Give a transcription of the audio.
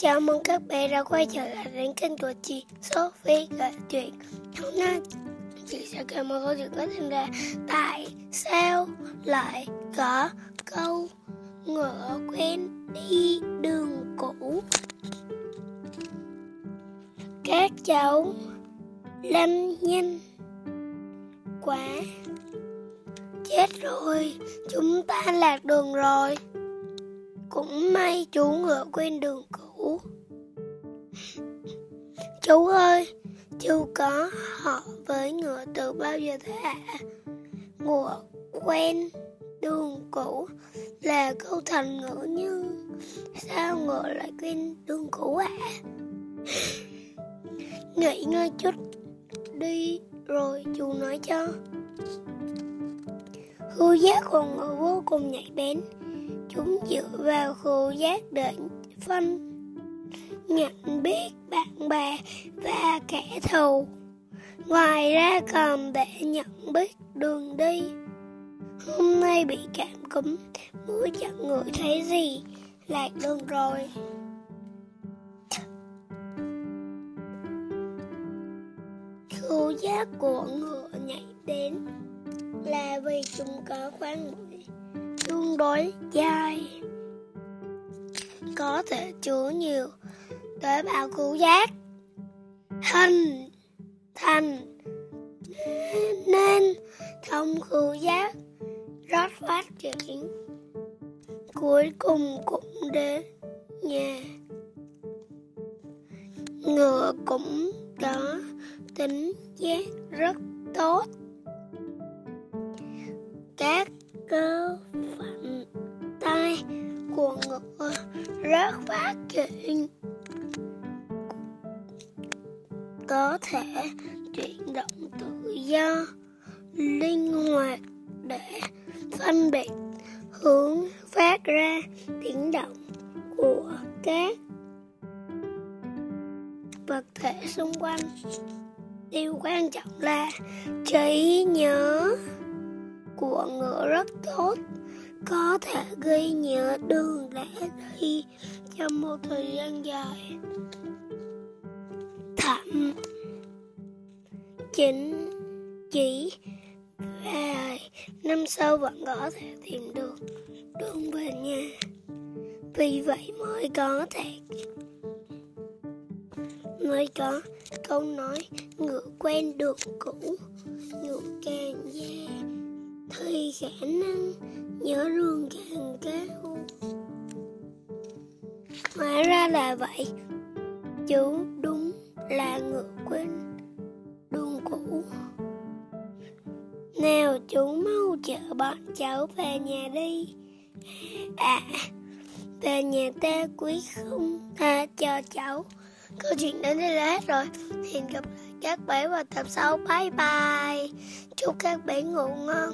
Chào mừng các bé đã quay trở lại đến kênh của chị Sophie kể chuyện Hôm nay chị sẽ kể một câu chuyện có tên là Tại sao lại có câu ngựa quen đi đường cũ? Các cháu lăn nhanh quá Chết rồi, chúng ta lạc đường rồi. Cũng may chú ngựa quên đường cũ. Chú ơi, Chú có họ với ngựa từ bao giờ thế ạ à? Ngựa quen đường cũ Là câu thành ngữ nhưng Sao ngựa lại quên đường cũ ạ à? Nghỉ ngơi chút đi rồi chú nói cho Hưu giác của ngựa vô cùng nhạy bén chúng dựa vào khứu giác để phân nhận biết bạn bè và kẻ thù. Ngoài ra còn để nhận biết đường đi. Hôm nay bị cảm cúm mũi chẳng ngửi thấy gì lạc đường rồi. Khu giác của ngựa nhảy đến là vì chúng có khoang mũi, tương đối dài có thể chứa nhiều tế bào khứu giác. Hình, thành, nên, thông khứu giác. Rất phát triển cuối cùng cũng đến nhà. Ngựa cũng có tính giác rất tốt. Các cơ phận tay của ngựa rất phát triển có thể chuyển động tự do, linh hoạt để phân biệt, hướng phát ra tiếng động của các vật thể xung quanh. Điều quan trọng là trí nhớ của ngựa rất tốt, có thể ghi nhớ đường đã đi trong một thời gian dài thậm chính chỉ vài năm sau vẫn có thể tìm được đường về nhà. Vì vậy mới có thể mới có câu nói ngựa quen đường cũ, ngựa càng già thì khả năng nhớ đường càng cao. Hóa ra là vậy. Chú đúng là ngựa quên đường cũ. Nào chú mau chở bọn cháu về nhà đi. À về nhà ta quý không? À, Tha cho cháu. Câu chuyện đến đây là hết rồi. Hẹn gặp lại các bé vào tập sau. Bye bye. Chúc các bé ngủ ngon.